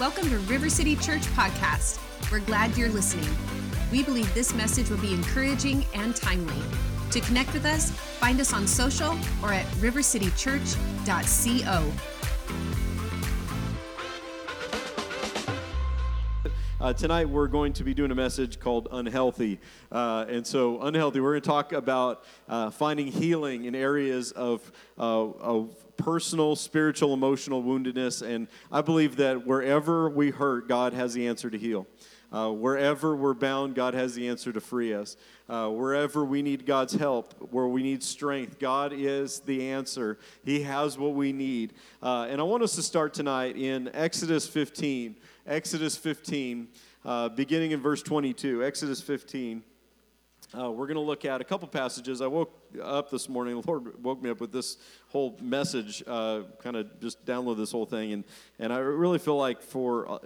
Welcome to River City Church Podcast. We're glad you're listening. We believe this message will be encouraging and timely. To connect with us, find us on social or at rivercitychurch.co. Uh, tonight we're going to be doing a message called Unhealthy. Uh, and so, Unhealthy, we're going to talk about uh, finding healing in areas of, uh, of personal, spiritual, emotional woundedness. And I believe that wherever we hurt, God has the answer to heal. Uh, wherever we're bound, God has the answer to free us. Uh, wherever we need God's help, where we need strength, God is the answer. He has what we need. Uh, and I want us to start tonight in Exodus 15. Exodus 15, uh, beginning in verse 22. Exodus 15. Uh, we're going to look at a couple passages. I woke up this morning. The Lord woke me up with this whole message, uh, kind of just download this whole thing. And, and I really feel like for, uh,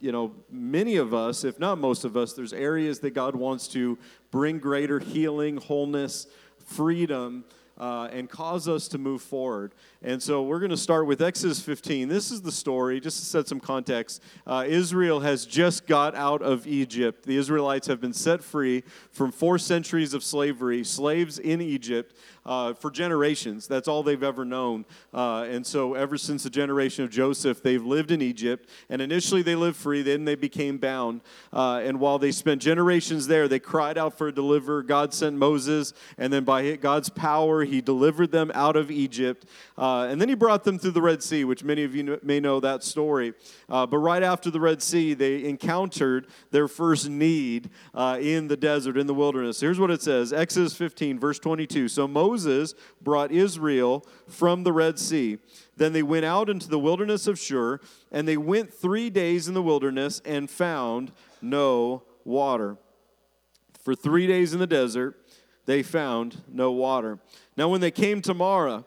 you know, many of us, if not most of us, there's areas that God wants to bring greater healing, wholeness, freedom uh, and cause us to move forward. And so we're going to start with Exodus 15. This is the story, just to set some context. Uh, Israel has just got out of Egypt. The Israelites have been set free from four centuries of slavery, slaves in Egypt uh, for generations. That's all they've ever known. Uh, and so, ever since the generation of Joseph, they've lived in Egypt. And initially, they lived free, then they became bound. Uh, and while they spent generations there, they cried out for a deliverer. God sent Moses, and then by God's power, he delivered them out of Egypt. Uh, and then he brought them through the Red Sea, which many of you may know that story. Uh, but right after the Red Sea, they encountered their first need uh, in the desert, in the wilderness. Here's what it says Exodus 15, verse 22. So Moses brought Israel from the Red Sea. Then they went out into the wilderness of Shur, and they went three days in the wilderness and found no water. For three days in the desert, they found no water. Now, when they came to Marah,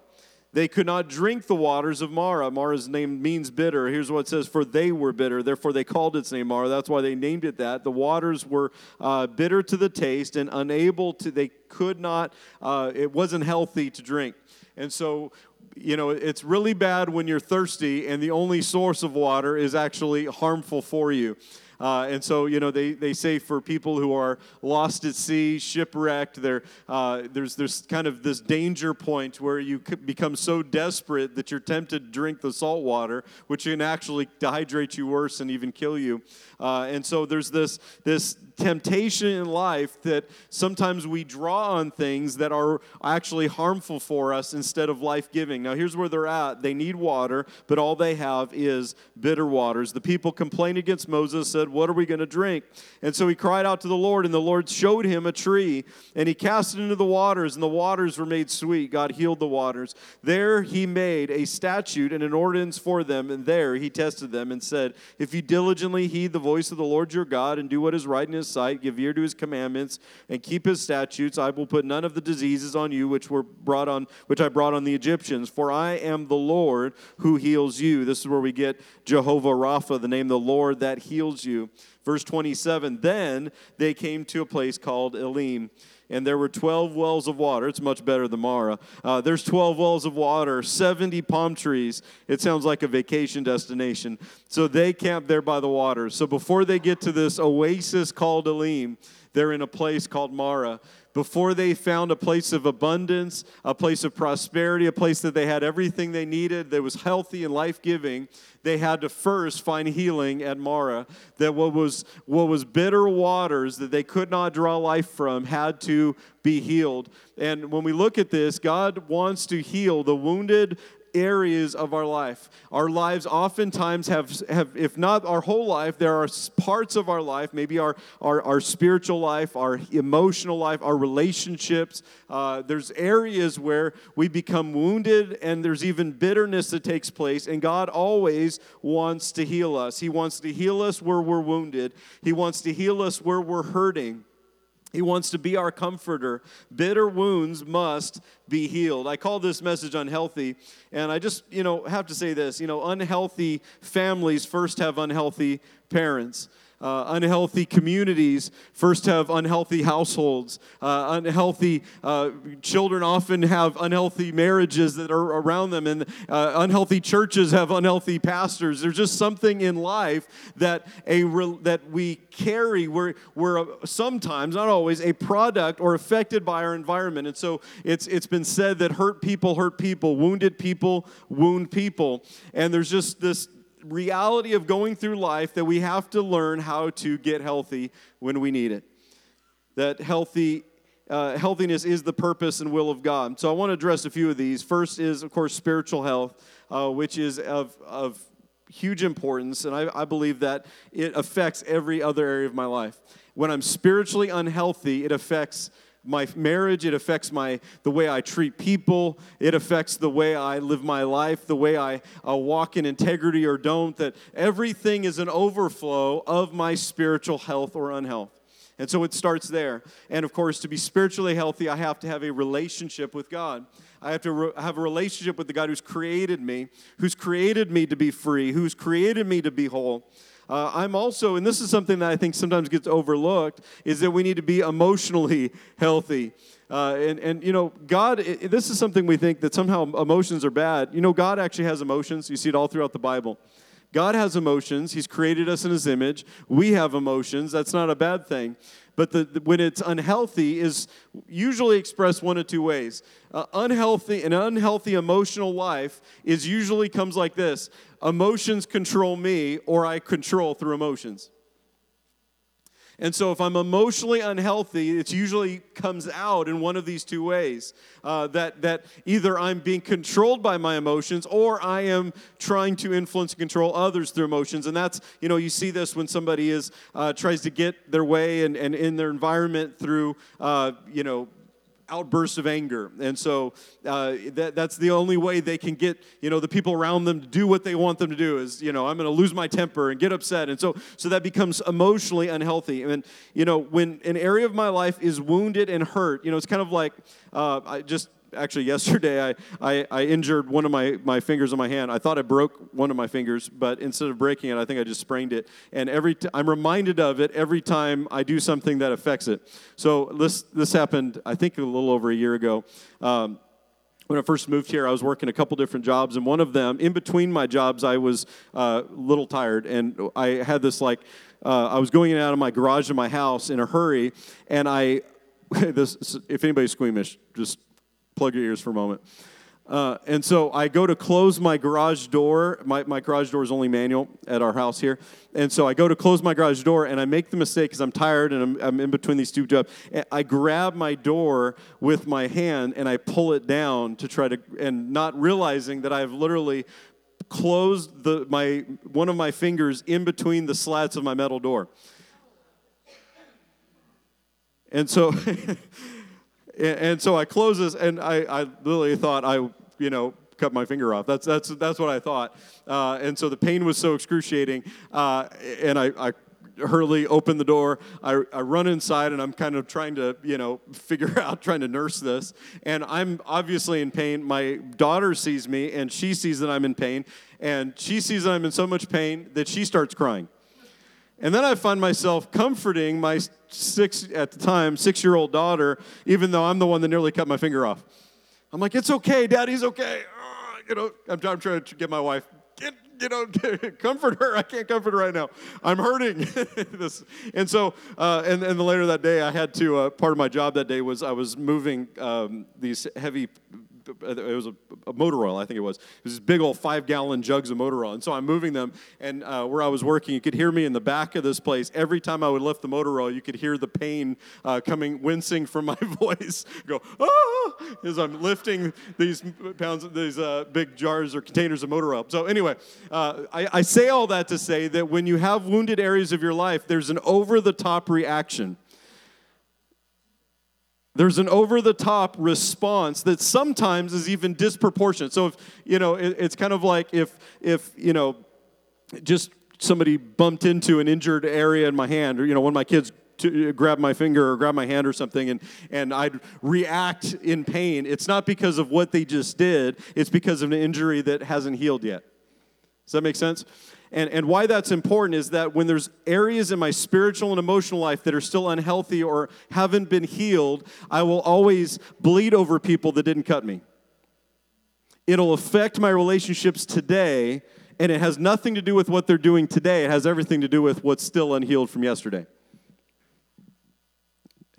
they could not drink the waters of Marah. Marah's name means bitter. Here's what it says For they were bitter. Therefore, they called its name Marah. That's why they named it that. The waters were uh, bitter to the taste and unable to, they could not, uh, it wasn't healthy to drink. And so, you know, it's really bad when you're thirsty and the only source of water is actually harmful for you. Uh, and so, you know, they, they say for people who are lost at sea, shipwrecked, uh, there's, there's kind of this danger point where you become so desperate that you're tempted to drink the salt water, which can actually dehydrate you worse and even kill you. Uh, and so there's this, this temptation in life that sometimes we draw on things that are actually harmful for us instead of life giving. Now, here's where they're at they need water, but all they have is bitter waters. The people complained against Moses, said, What are we going to drink? And so he cried out to the Lord, and the Lord showed him a tree, and he cast it into the waters, and the waters were made sweet. God healed the waters. There he made a statute and an ordinance for them, and there he tested them and said, If you diligently heed the voice of the Lord your God and do what is right in his sight, give ear to his commandments, and keep his statutes, I will put none of the diseases on you which were brought on which I brought on the Egyptians, for I am the Lord who heals you. This is where we get Jehovah Rapha, the name of the Lord that heals you. Verse 27 Then they came to a place called Elim and there were 12 wells of water. It's much better than Marah. Uh, there's 12 wells of water, 70 palm trees. It sounds like a vacation destination. So they camp there by the water. So before they get to this oasis called Elim, they're in a place called Marah before they found a place of abundance, a place of prosperity, a place that they had everything they needed, that was healthy and life giving, they had to first find healing at Marah. That what was, what was bitter waters that they could not draw life from had to be healed. And when we look at this, God wants to heal the wounded areas of our life. Our lives oftentimes have, have if not our whole life, there are parts of our life, maybe our, our, our spiritual life, our emotional life, our relationships. Uh, there's areas where we become wounded and there's even bitterness that takes place. And God always wants to heal us. He wants to heal us where we're wounded, He wants to heal us where we're hurting. He wants to be our comforter. Bitter wounds must be healed. I call this message unhealthy, and I just, you know, have to say this. You know, unhealthy families first have unhealthy parents. Uh, unhealthy communities first have unhealthy households. Uh, unhealthy uh, children often have unhealthy marriages that are around them, and uh, unhealthy churches have unhealthy pastors. There's just something in life that a re- that we carry. We're, we're sometimes, not always, a product or affected by our environment. And so it's it's been said that hurt people hurt people, wounded people wound people, and there's just this reality of going through life that we have to learn how to get healthy when we need it. That healthy uh, healthiness is the purpose and will of God. So I want to address a few of these. First is, of course, spiritual health, uh, which is of, of huge importance, and I, I believe that it affects every other area of my life. When I'm spiritually unhealthy, it affects my marriage it affects my the way i treat people. It affects the way i live my life the way i walk in integrity or don't that everything is an overflow of my spiritual health or unhealth. And so it starts there. And of course to be spiritually healthy i have to have a relationship with god. I have to re- have a relationship with the God who's created me, who's created me to be free, who's created me to be whole. Uh, I'm also, and this is something that I think sometimes gets overlooked, is that we need to be emotionally healthy. Uh, and, and, you know, God, it, this is something we think that somehow emotions are bad. You know, God actually has emotions. You see it all throughout the Bible. God has emotions. He's created us in His image. We have emotions. That's not a bad thing. But the, the, when it's unhealthy, is usually expressed one of two ways. Uh, unhealthy, an unhealthy emotional life is usually comes like this: emotions control me, or I control through emotions. And so, if I'm emotionally unhealthy, it usually comes out in one of these two ways uh, that, that either I'm being controlled by my emotions or I am trying to influence and control others through emotions. And that's, you know, you see this when somebody is uh, tries to get their way and, and in their environment through, uh, you know, outbursts of anger. And so uh, that, that's the only way they can get, you know, the people around them to do what they want them to do is, you know, I'm going to lose my temper and get upset. And so, so that becomes emotionally unhealthy. And, you know, when an area of my life is wounded and hurt, you know, it's kind of like, uh, I just actually yesterday I, I, I, injured one of my, my fingers on my hand. I thought I broke one of my fingers, but instead of breaking it, I think I just sprained it. And every t- I'm reminded of it every time I do something that affects it. So this, this happened, I think, a little over a year ago. Um, when I first moved here, I was working a couple different jobs, and one of them, in between my jobs, I was uh, a little tired, and I had this like, uh, I was going in and out of my garage to my house in a hurry, and I, this, if anybody's squeamish, just plug your ears for a moment. Uh, and so I go to close my garage door. My, my garage door is only manual at our house here. And so I go to close my garage door and I make the mistake because I'm tired and I'm, I'm, in between these two jobs. I grab my door with my hand and I pull it down to try to, and not realizing that I've literally closed the, my, one of my fingers in between the slats of my metal door. And so. And so I close this, and I, I literally thought I, you know, cut my finger off. That's, that's, that's what I thought. Uh, and so the pain was so excruciating. Uh, and I, I hurriedly open the door. I, I run inside and I'm kind of trying to, you know, figure out, trying to nurse this. And I'm obviously in pain. My daughter sees me and she sees that I'm in pain. And she sees that I'm in so much pain that she starts crying. And then I find myself comforting my six, at the time, six year old daughter, even though I'm the one that nearly cut my finger off. I'm like, it's okay, daddy's okay. Uh, you know, I'm, I'm, trying to get my wife, get, you know, comfort her. I can't comfort her right now. I'm hurting. this, and so, uh, and, and later that day, I had to, uh, part of my job that day was I was moving um, these heavy it was a, a, motor oil, I think it was. It was this big old five gallon jugs of motor oil. And so I'm moving them, and uh, where I was working, you could hear me in the back of this place. Every time I would lift the motor oil, you could hear the pain uh, coming, wincing from my voice. Go, ah, as I'm lifting these pounds, these uh, big jars or containers of motor oil. So, anyway, uh, I, I say all that to say that when you have wounded areas of your life, there's an over the top reaction there's an over the top response that sometimes is even disproportionate so if you know it, it's kind of like if if you know just somebody bumped into an injured area in my hand or you know one of my kids to uh, grab my finger or grab my hand or something and, and I'd react in pain. It's not because of what they just did, it's because of an injury that hasn't healed yet. Does that make sense? And, and why that's important is that when there's areas in my spiritual and emotional life that are still unhealthy or haven't been healed, I will always bleed over people that didn't cut me. It'll affect my relationships today, and it has nothing to do with what they're doing today. It has everything to do with what's still unhealed from yesterday.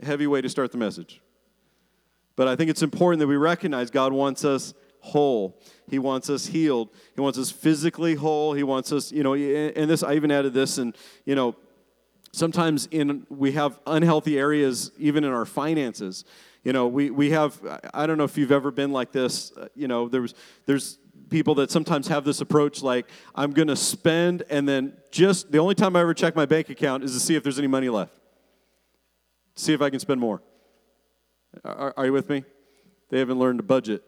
Heavy way to start the message. But I think it's important that we recognize God wants us whole. He wants us healed. He wants us physically whole. He wants us, you know, and this, I even added this, and, you know, sometimes in we have unhealthy areas even in our finances you know we, we have i don't know if you've ever been like this uh, you know there's there's people that sometimes have this approach like i'm going to spend and then just the only time i ever check my bank account is to see if there's any money left see if i can spend more are, are you with me they haven't learned to budget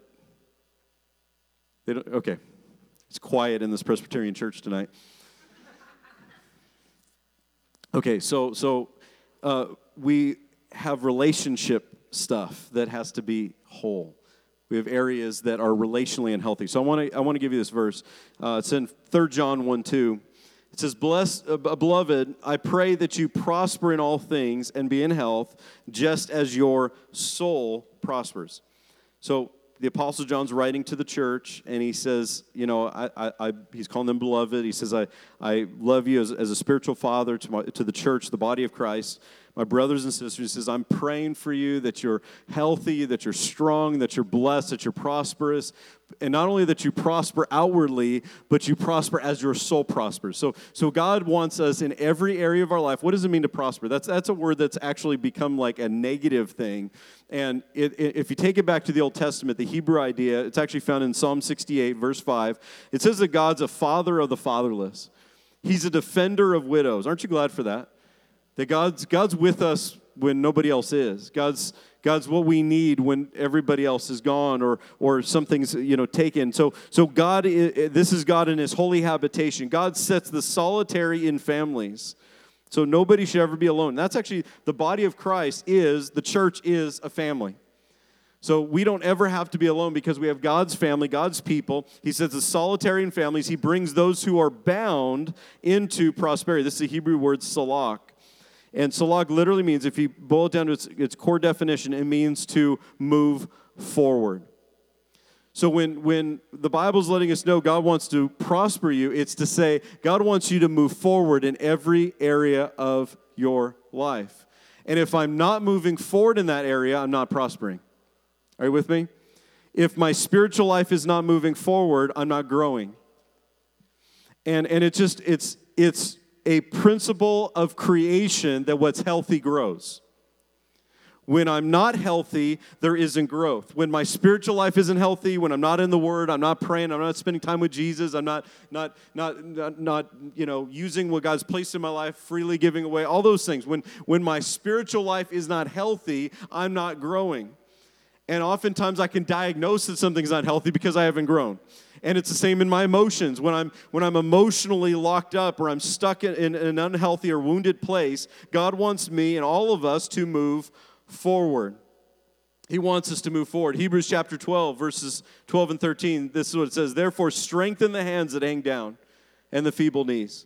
they don't, okay. It's quiet in this Presbyterian church tonight. Okay, so so uh, we have relationship stuff that has to be whole. We have areas that are relationally unhealthy. So I want to I want to give you this verse. Uh, it's in 3 John 1 2. It says, Bless, uh, Beloved, I pray that you prosper in all things and be in health, just as your soul prospers. So the Apostle John's writing to the church, and he says, you know, I, I, I, he's calling them beloved. He says, I, I love you as, as a spiritual father to, my, to the church, the body of Christ my brothers and sisters. He says, I'm praying for you that you're healthy, that you're strong, that you're blessed, that you're prosperous. And not only that you prosper outwardly, but you prosper as your soul prospers. So, so God wants us in every area of our life. What does it mean to prosper? That's, that's a word that's actually become like a negative thing. And it, it, if you take it back to the Old Testament, the Hebrew idea, it's actually found in Psalm 68, verse 5. It says that God's a father of the fatherless, He's a defender of widows. Aren't you glad for that? That God's, God's with us when nobody else is. God's, God's what we need when everybody else is gone or, or something's you know, taken. So, so God, this is God in his holy habitation. God sets the solitary in families. So nobody should ever be alone. That's actually the body of Christ is, the church is a family. So we don't ever have to be alone because we have God's family, God's people. He says the solitary in families, he brings those who are bound into prosperity. This is the Hebrew word salak. And salag literally means, if you boil it down to its, its core definition, it means to move forward. So when, when the Bible's letting us know God wants to prosper you, it's to say God wants you to move forward in every area of your life. And if I'm not moving forward in that area, I'm not prospering. Are you with me? If my spiritual life is not moving forward, I'm not growing. And and it just it's it's a principle of creation that what's healthy grows. When I'm not healthy, there isn't growth. When my spiritual life isn't healthy, when I'm not in the Word, I'm not praying, I'm not spending time with Jesus, I'm not, not, not, not, not you know, using what God's placed in my life, freely giving away, all those things. When, when my spiritual life is not healthy, I'm not growing. And oftentimes I can diagnose that something's not healthy because I haven't grown and it's the same in my emotions. When i'm when i'm emotionally locked up or i'm stuck in, in, an unhealthy or wounded place god wants me and all of us to move forward. He wants us to move forward. Hebrews chapter 12 verses 12 and 13 this is what it says therefore strengthen the hands that hang down and the feeble knees.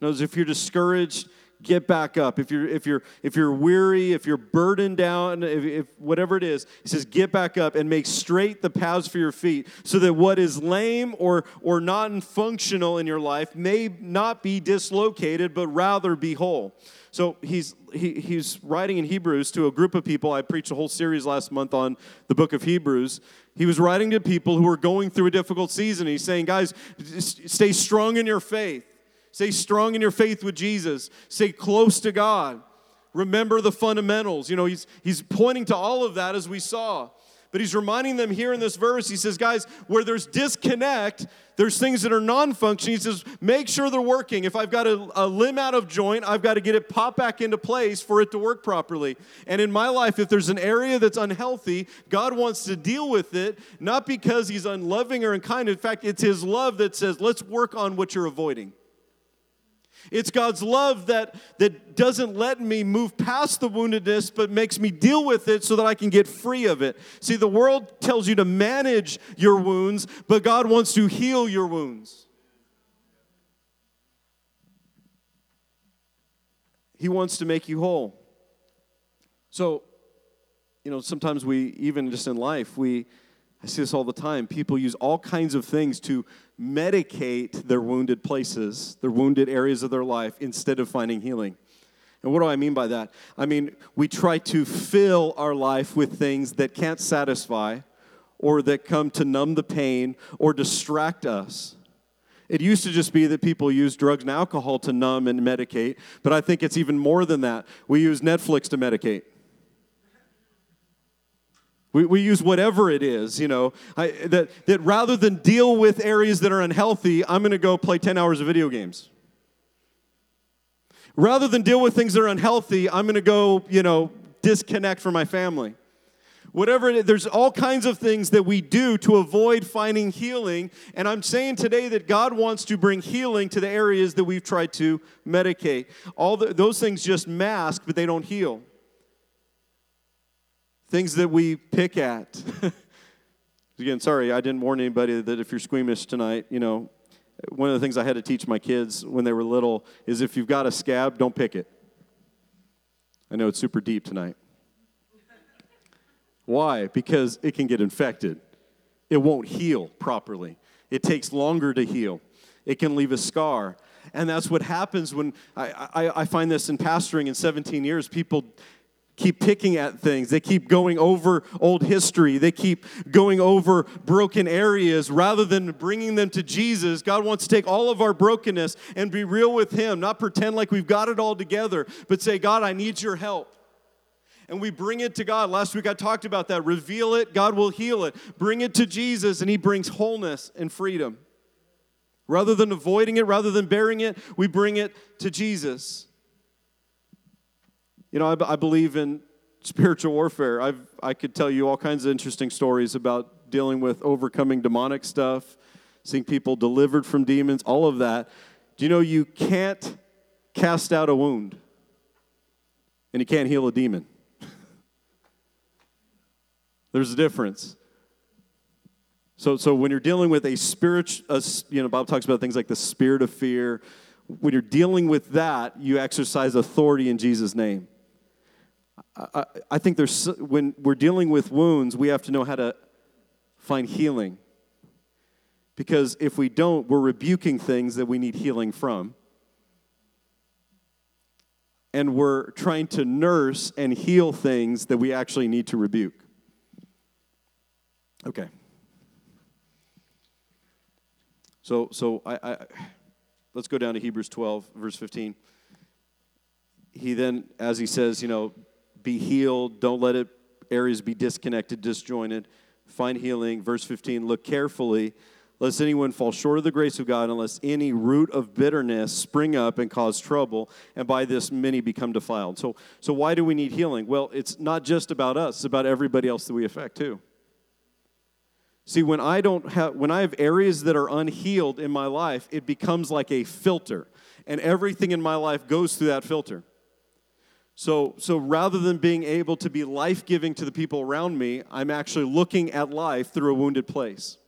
Notice if you're discouraged get back up. If you're if you're if you're weary, if you're burdened down, if, if, whatever it is, he says, get back up and make straight the paths for your feet, so that what is lame or or non-functional in your life may not be dislocated, but rather be whole. So he's he, he's writing in Hebrews to a group of people. I preached a whole series last month on the book of Hebrews. He was writing to people who were going through a difficult season. He's saying, guys, stay strong in your faith Stay strong in your faith with Jesus. Stay close to God. Remember the fundamentals. You know, he's, he's pointing to all of that as we saw. But he's reminding them here in this verse. He says, guys, where there's disconnect, there's things that are non functioning. He says, make sure they're working. If I've got a, a, limb out of joint, I've got to get it pop back into place for it to work properly. And in my life, if there's an area that's unhealthy, God wants to deal with it, not because he's unloving or unkind. In fact, it's his love that says, let's work on what you're avoiding. It's God's love that, that doesn't let me move past the woundedness, but makes me deal with it so that I can get free of it. See, the world tells you to manage your wounds, but God wants to heal your wounds. He wants to make you whole. So, you know, sometimes we, even just in life, we, I see this all the time. People use all kinds of things to medicate their wounded places, their wounded areas of their life, instead of finding healing. And what do I mean by that? I mean, we try to fill our life with things that can't satisfy or that come to numb the pain or distract us. It used to just be that people use drugs and alcohol to numb and medicate, but I think it's even more than that. We use Netflix to medicate. We, we use whatever it is, you know, I, that, that rather than deal with areas that are unhealthy, I'm going to go play 10 hours of video games. Rather than deal with things that are unhealthy, I'm going to go, you know, disconnect from my family. Whatever it is, there's all kinds of things that we do to avoid finding healing. And I'm saying today that God wants to bring healing to the areas that we've tried to medicate. All the, those things just mask, but they don't heal. Things that we pick at. Again, sorry, I didn't warn anybody that if you're squeamish tonight, you know, one of the things I had to teach my kids when they were little is if you've got a scab, don't pick it. I know it's super deep tonight. Why? Because it can get infected. It won't heal properly. It takes longer to heal. It can leave a scar. And that's what happens when I, I, I find this in pastoring in 17 years. People keep picking at things. They keep going over old history. They keep going over broken areas rather than bringing them to Jesus. God wants to take all of our brokenness and be real with Him, not pretend like we've got it all together, but say, God, I need your help. And we bring it to God. Last week I talked about that. Reveal it, God will heal it. Bring it to Jesus, and He brings wholeness and freedom. Rather than avoiding it, rather than bearing it, we bring it to Jesus. You know, I, I believe in spiritual warfare. I've, I could tell you all kinds of interesting stories about dealing with overcoming demonic stuff, seeing people delivered from demons, all of that. Do you know you can't cast out a wound and you can't heal a demon? There's a difference. So, so when you're dealing with a spirit, you know, Bob talks about things like the spirit of fear. When you're dealing with that, you exercise authority in Jesus' name. I, I think there's, when we're dealing with wounds, we have to know how to find healing. Because if we don't, we're rebuking things that we need healing from. And we're trying to nurse and heal things that we actually need to rebuke. Okay. So, so I, I, let's go down to Hebrews 12, verse 15. He then, as he says, you know, be healed. Don't let it areas be disconnected, disjointed. Find healing. Verse 15, look carefully lest anyone fall short of the grace of God, unless any root of bitterness spring up and cause trouble, and by this many become defiled. So, so why do we need healing? Well, it's not just about us, it's about everybody else that we affect too. See, when I don't have when I have areas that are unhealed in my life, it becomes like a filter. And everything in my life goes through that filter. So, so rather than being able to be life giving to the people around me, I'm actually looking at life through a wounded place.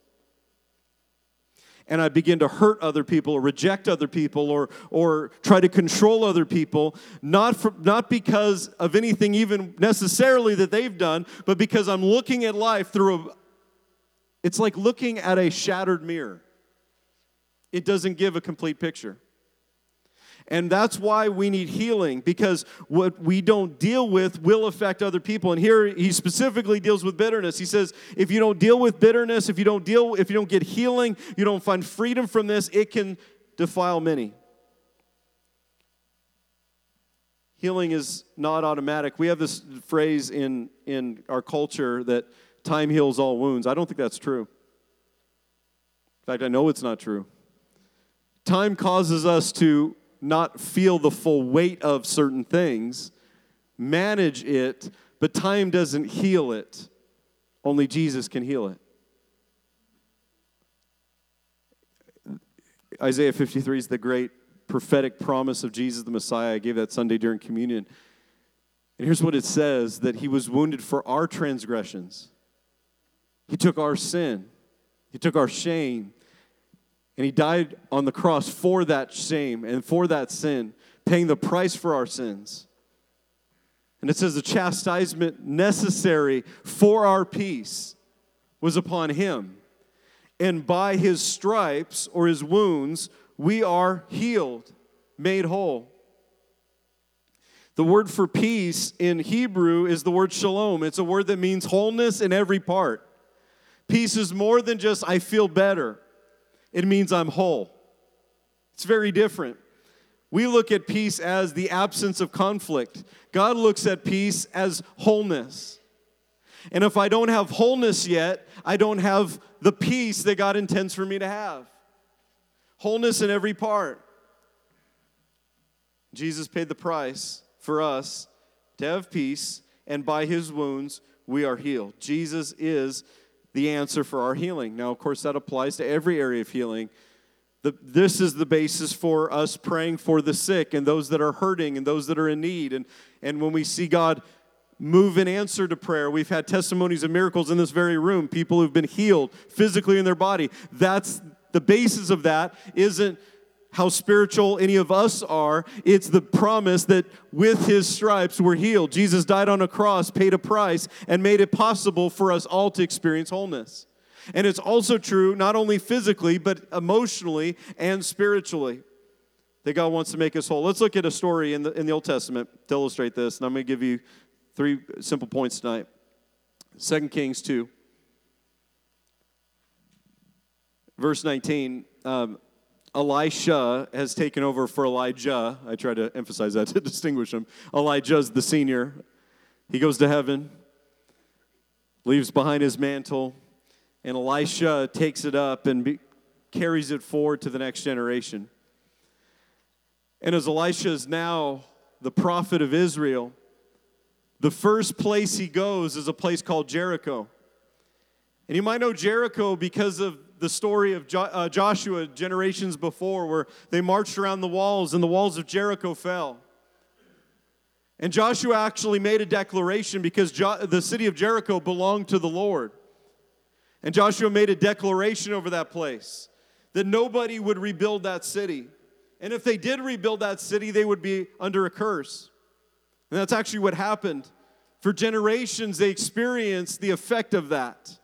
And I begin to hurt other people or reject other people or, or try to control other people, not, for, not because of anything even necessarily that they've done, but because I'm looking at life through a, it's like looking at a shattered mirror. It doesn't give a complete picture. And that's why we need healing because what we don't deal with will affect other people. And here he specifically deals with bitterness. He says, if you don't deal with bitterness, if you don't deal, if you don't get healing, you don't find freedom from this, it can defile many. Healing is not automatic. We have this phrase in, in our culture that time heals all wounds. I don't think that's true. In fact, I know it's not true. Time causes us to not feel the full weight of certain things, manage it, but time doesn't heal it. Only Jesus can heal it. Isaiah 53 is the great prophetic promise of Jesus the Messiah. I gave that Sunday during communion. And here's what it says that he was wounded for our transgressions. He took our sin. He took our shame. And he died on the cross for that shame and for that sin, paying the price for our sins. And it says the chastisement necessary for our peace was upon him. And by his stripes or his wounds, we are healed, made whole. The word for peace in Hebrew is the word shalom. It's a word that means wholeness in every part. Peace is more than just I feel better, it means I'm whole. It's very different. We look at peace as the absence of conflict. God looks at peace as wholeness. And if I don't have wholeness yet, I don't have the peace that God intends for me to have. Wholeness in every part. Jesus paid the price for us to have peace, and by his wounds, we are healed. Jesus is the answer for our healing. Now, of course, that applies to every area of healing. The, this is the basis for us praying for the sick and those that are hurting and those that are in need. And, and when we see God move in answer to prayer, we've had testimonies of miracles in this very room, people who've been healed physically in their body. That's the basis of that isn't how spiritual any of us are. It's the promise that with his stripes we're healed. Jesus died on a cross, paid a price, and made it possible for us all to experience wholeness. And it's also true not only physically, but emotionally and spiritually that God wants to make us whole. Let's look at a story in the, in the Old Testament to illustrate this, and I'm going to give you three simple points tonight. 2 Kings 2, verse 19. Um, Elisha has taken over for Elijah. I try to emphasize that to distinguish him. Elijah's the senior. He goes to heaven, leaves behind his mantle, and Elisha takes it up and be, carries it forward to the next generation. And as Elisha is now the prophet of Israel, the first place he goes is a place called Jericho. And you might know Jericho because of the story of jo- uh, Joshua generations before, where they marched around the walls and the walls of Jericho fell. And Joshua actually made a declaration because jo- the city of Jericho belonged to the Lord. And Joshua made a declaration over that place that nobody would rebuild that city. And if they did rebuild that city, they would be under a curse. And that's actually what happened. For generations, they experienced the effect of that.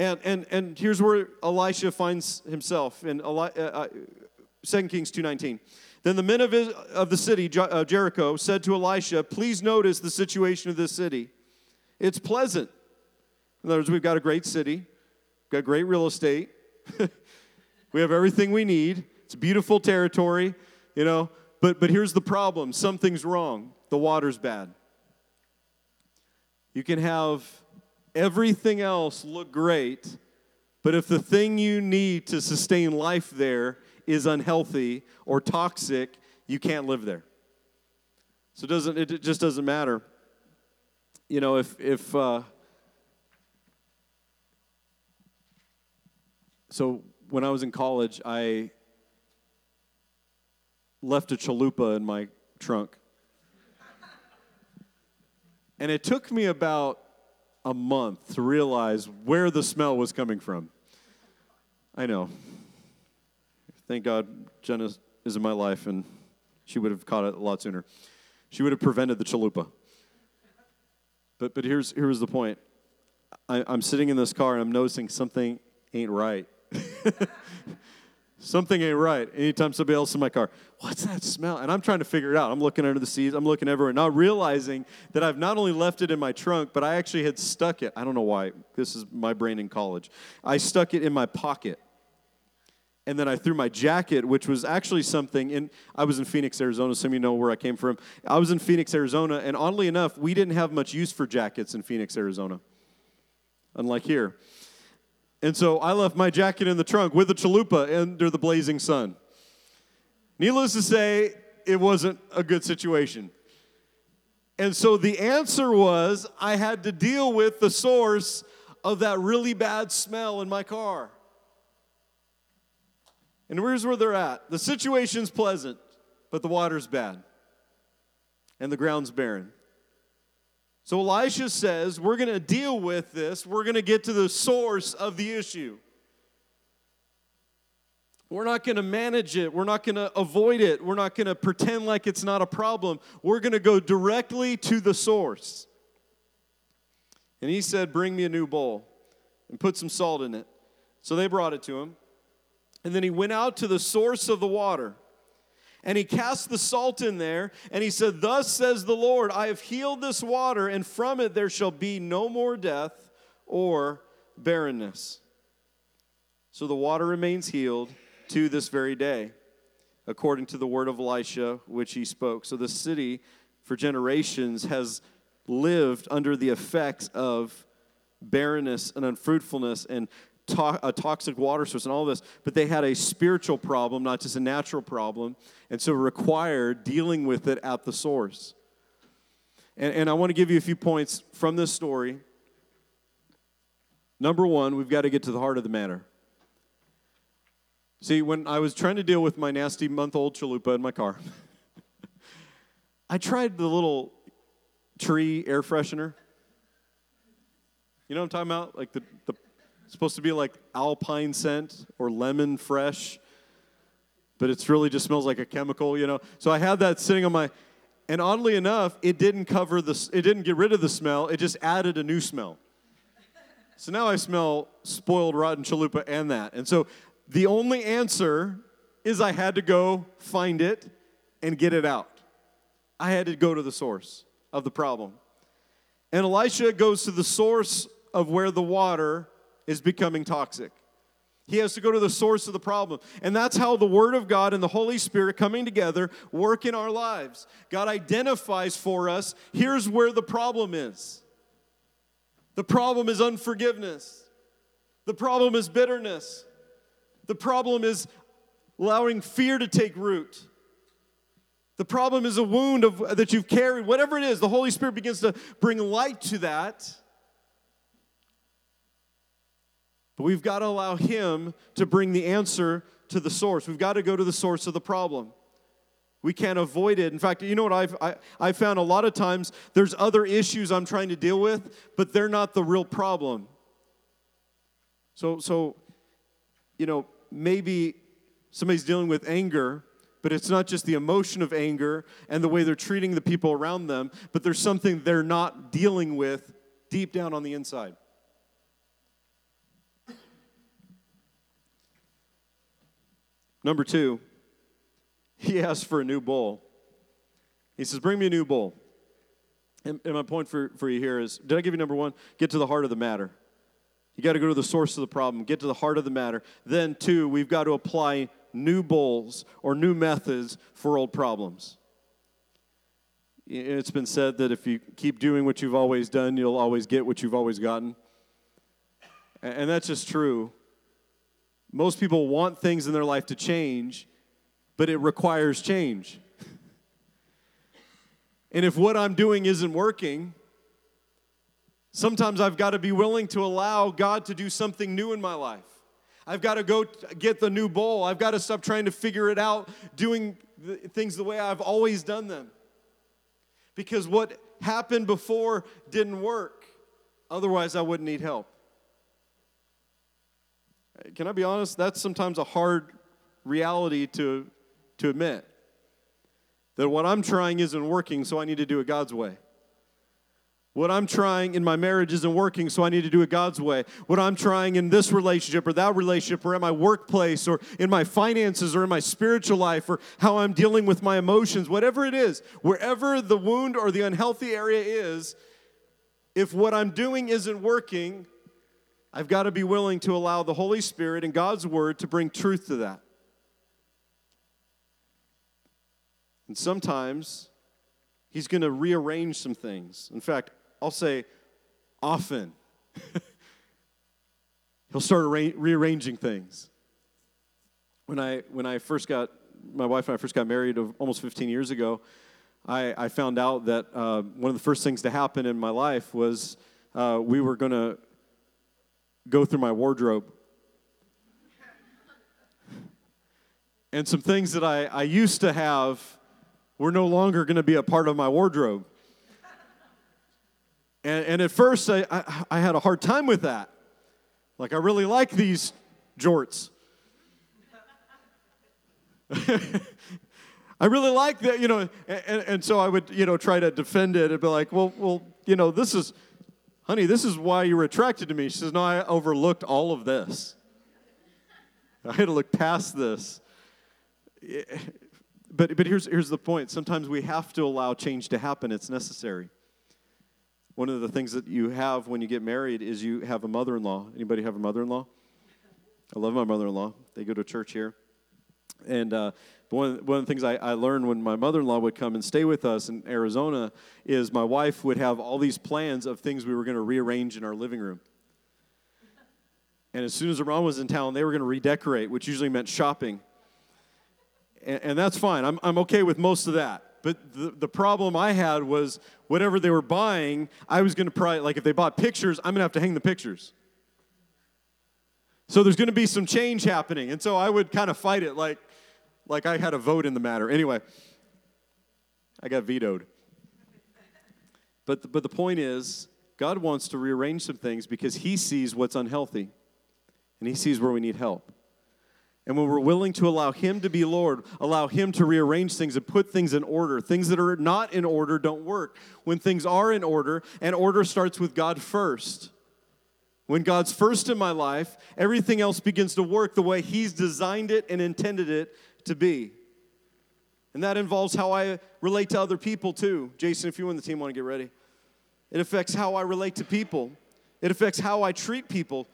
And, and, and here's where Elisha finds himself in Eli, uh, uh, 2 Kings 2.19. Then the men of, of the city, uh, Jericho, said to Elisha, Please notice the situation of this city. It's pleasant. In other words, we've got a great city, got great real estate, we have everything we need. It's beautiful territory, you know. But, but here's the problem something's wrong. The water's bad. You can have everything else look great, but if the thing you need to sustain life there is unhealthy or toxic, you can't live there. So it doesn't it just doesn't matter. You know, if if uh, so when I was in college, I left a chalupa in my trunk. And it took me about a month to realize where the smell was coming from. I know. Thank God Jenna is in my life and she would have caught it a lot sooner. She would have prevented the chalupa. But, but here's, here's the point I, I'm sitting in this car and I'm noticing something ain't right. Something ain't right. Anytime somebody else in my car, what's that smell? And I'm trying to figure it out. I'm looking under the seats, I'm looking everywhere, not realizing that I've not only left it in my trunk, but I actually had stuck it. I don't know why. This is my brain in college. I stuck it in my pocket. And then I threw my jacket, which was actually something in I was in Phoenix, Arizona. Some of you know where I came from. I was in Phoenix, Arizona, and oddly enough, we didn't have much use for jackets in Phoenix, Arizona. Unlike here. And so I left my jacket in the trunk with the chalupa under the blazing sun. Needless to say, it wasn't a good situation. And so the answer was I had to deal with the source of that really bad smell in my car. And here's where they're at the situation's pleasant, but the water's bad, and the ground's barren. So Elisha says, We're going to deal with this. We're going to get to the source of the issue. We're not going to manage it. We're not going to avoid it. We're not going to pretend like it's not a problem. We're going to go directly to the source. And he said, Bring me a new bowl and put some salt in it. So they brought it to him. And then he went out to the source of the water. And he cast the salt in there, and he said, Thus says the Lord, I have healed this water, and from it there shall be no more death or barrenness. So the water remains healed to this very day, according to the word of Elisha, which he spoke. So the city for generations has lived under the effects of barrenness and unfruitfulness and to- a toxic water source and all this, but they had a spiritual problem, not just a natural problem, and so required dealing with it at the source. And, and I want to give you a few points from this story. Number one, we've got to get to the heart of the matter. See, when I was trying to deal with my nasty month old chalupa in my car, I tried the little tree air freshener. You know what I'm talking about? Like the, the supposed to be like alpine scent or lemon fresh, but it's really just smells like a chemical, you know. So I had that sitting on my and oddly enough, it didn't cover the it didn't get rid of the smell, it just added a new smell. So now I smell spoiled rotten chalupa and that. And so the only answer is I had to go find it and get it out. I had to go to the source of the problem. And Elisha goes to the source of where the water is becoming toxic. He has to go to the source of the problem. And that's how the Word of God and the Holy Spirit coming together work in our lives. God identifies for us here's where the problem is. The problem is unforgiveness, the problem is bitterness, the problem is allowing fear to take root. The problem is a wound of, that you've carried, whatever it is, the Holy Spirit begins to bring light to that. But we've got to allow Him to bring the answer to the source. We've got to go to the source of the problem. We can't avoid it. In fact, you know what I've I, I found a lot of times there's other issues I'm trying to deal with, but they're not the real problem. So so you know, maybe somebody's dealing with anger, but it's not just the emotion of anger and the way they're treating the people around them, but there's something they're not dealing with deep down on the inside. Number two, he asks for a new bowl. He says, Bring me a new bowl. And, and my point for, for you here is did I give you number one? Get to the heart of the matter. You got to go to the source of the problem, get to the heart of the matter. Then, two, we've got to apply new bowls or new methods for old problems. It's been said that if you keep doing what you've always done, you'll always get what you've always gotten. And that's just true. Most people want things in their life to change, but it requires change. and if what I'm doing isn't working, Sometimes I've got to be willing to allow God to do something new in my life. I've got to go get the new bowl. I've got to stop trying to figure it out, doing things the way I've always done them. Because what happened before didn't work. Otherwise, I wouldn't need help. Can I be honest? That's sometimes a hard reality to, to admit. That what I'm trying isn't working, so I need to do it God's way. What I'm trying in my marriage isn't working, so I need to do it God's way. What I'm trying in this relationship or that relationship or at my workplace or in my finances or in my spiritual life or how I'm dealing with my emotions, whatever it is, wherever the wound or the unhealthy area is, if what I'm doing isn't working, I've got to be willing to allow the Holy Spirit and God's Word to bring truth to that. And sometimes He's going to rearrange some things. In fact, I'll say often. He'll start arra- rearranging things. When I, when I first got, my wife and I first got married almost 15 years ago, I, I found out that uh, one of the first things to happen in my life was uh, we were going to go through my wardrobe. And some things that I, I used to have were no longer going to be a part of my wardrobe. And, and at first, I, I, I, had a hard time with that. Like, I really like these jorts. I really like that, you know, and, and so I would, you know, try to defend it and be like, well, well, you know, this is, honey, this is why you were attracted to me. She says, no, I overlooked all of this. I had to look past this. But, but here's, here's the point. Sometimes we have to allow change to happen. It's necessary. One of the things that you have when you get married is you have a mother-in-law. Anybody have a mother-in-law? I love my mother-in-law. They go to church here. And uh, one, one of the things I, I learned when my mother-in-law would come and stay with us in Arizona is my wife would have all these plans of things we were going to rearrange in our living room. And as soon as Iran was in town, they were going to redecorate, which usually meant shopping. And, and, that's fine. I'm, I'm okay with most of that. But the, the problem I had was whatever they were buying, I was going to probably, like if they bought pictures, I'm going to have to hang the pictures. So there's going to be some change happening. And so I would kind of fight it like, like I had a vote in the matter. Anyway, I got vetoed. But the, but the point is, God wants to rearrange some things because He sees what's unhealthy and He sees where we need help. And when we're willing to allow Him to be Lord, allow Him to rearrange things and put things in order, things that are not in order don't work. When things are in order, and order starts with God first. When God's first in my life, everything else begins to work the way He's designed it and intended it to be. And that involves how I relate to other people too. Jason, if you and the team want to get ready, it affects how I relate to people, it affects how I treat people.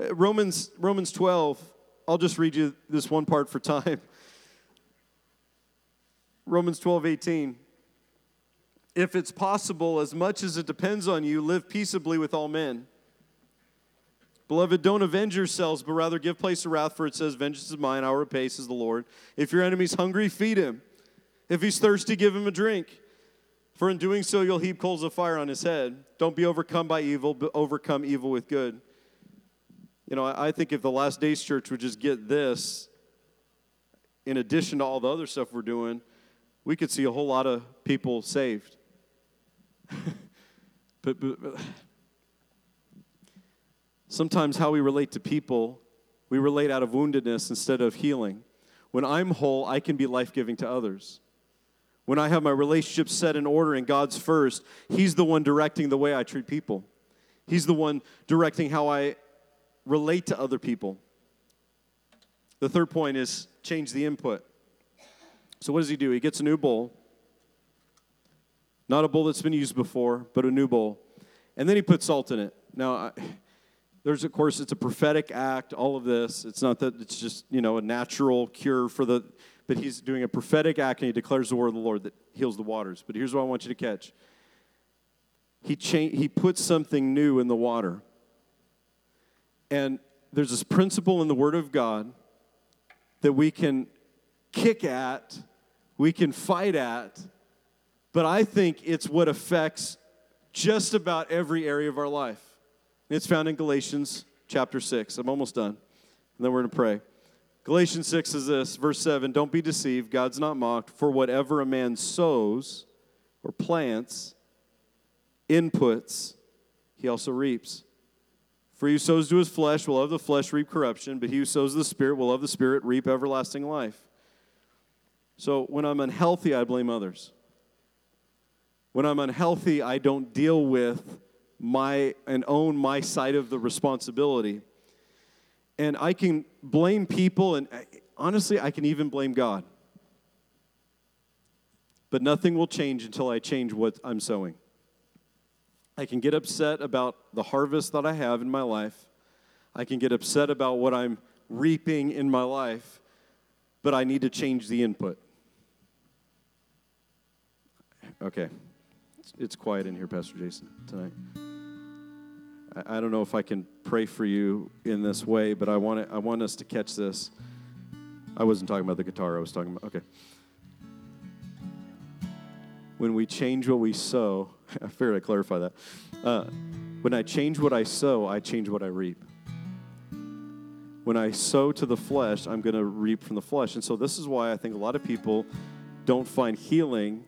Uh, Romans, Romans 12, I'll just read you this one part for time. Romans 12, 18. If it's possible, as much as it depends on you, live peaceably with all men. Beloved, don't avenge yourselves, but rather give place to wrath, for it says, Vengeance is mine, I'll repay, says the Lord. If your enemy's hungry, feed him. If he's thirsty, give him a drink. For in doing so, you'll heap coals of fire on his head. Don't be overcome by evil, but overcome evil with good. You know, I, think if the Last Days Church would just get this, in addition to all the other stuff we're doing, we could see a whole lot of people saved. but, but, but sometimes how we relate to people, we relate out of woundedness instead of healing. When I'm whole, I can be life giving to others. When I have my relationship set in order and God's first, He's the one directing the way I treat people. He's the one directing how I relate to other people. The third point is change the input. So, what does he do? He gets a new bowl, not a bowl that's been used before, but a new bowl. And then he puts salt in it. Now, I, there's, of course, it's a prophetic act, all of this. It's not that it's just, you know, a natural cure for the, but he's doing a prophetic act and he declares the word of the Lord that heals the waters. But here's what I want you to catch he, cha- he puts something new in the water. And there's this principle in the Word of God that we can kick at, we can fight at, but I think it's what affects just about every area of our life. It's found in Galatians chapter 6. I'm almost done. And then we're going to pray. Galatians 6 is this, verse 7 Don't be deceived, God's not mocked, for whatever a man sows or plants, inputs, he also reaps. For he who sows to his flesh will of the flesh reap corruption, but he who sows the Spirit will of the Spirit reap everlasting life. So when I'm unhealthy, I blame others. When I'm unhealthy, I don't deal with my and own my side of the responsibility. And I can blame people, and eh, honestly, I can even blame God. But nothing will change until I change what I'm sowing. I can get upset about the harvest that I have in my life. I can get upset about what I'm reaping in my life, but I need to change the input. Okay. It's quiet in here, Pastor Jason, tonight. I don't know if I can pray for you in this way, but I want, it, I want us to catch this. I wasn't talking about the guitar, I was talking about, okay. When we change what we sow, I figured I'd clarify that. Uh, when I change what I sow, I change what I reap. When I sow to the flesh, I'm going to reap from the flesh. And so, this is why I think a lot of people don't find healing.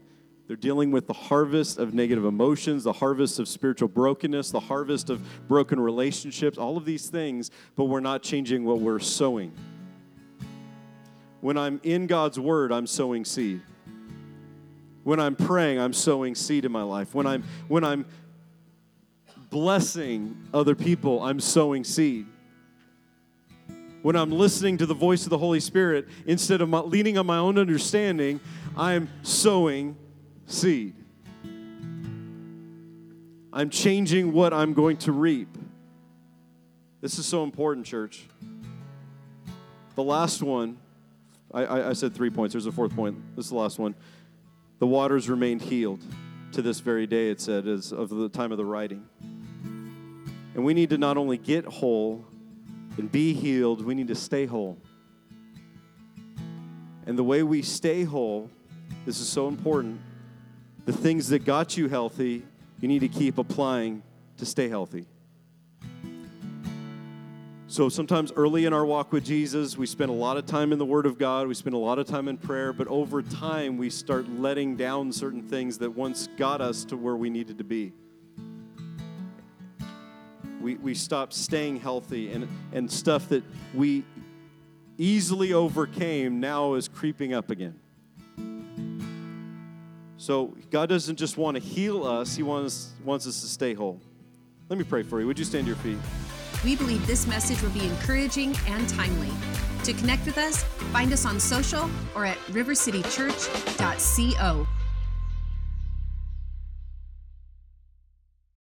They're dealing with the harvest of negative emotions, the harvest of spiritual brokenness, the harvest of broken relationships, all of these things, but we're not changing what we're sowing. when I'm in God's word, I'm sowing seed. When I'm praying, I'm sowing seed in my life. When I'm when I'm blessing other people, I'm sowing seed. When I'm listening to the voice of the Holy Spirit, instead of leaning on my own understanding, I'm sowing seed. I'm changing what I'm going to reap. This is so important, church. The last one, I, I, I said three points. There's a fourth point. This is the last one. The waters remained healed to this very day, it said, as of the time of the writing. And we need to not only get whole and be healed, we need to stay whole. And the way we stay whole, this is so important. The things that got you healthy, you need to keep applying to stay healthy. So sometimes early in our walk with Jesus, we spend a lot of time in the Word of God, we spend a lot of time in prayer, but over time, we start letting down certain things that once got us to where we needed to be we, we stop staying healthy and, and stuff that we easily overcame now is creeping up again. So God doesn't just want to heal us, He wants, wants us to stay whole. Let me pray for you. Would you stand to your feet? We believe this message will be encouraging and timely. To connect with us, find us on social or at rivercitychurch.co.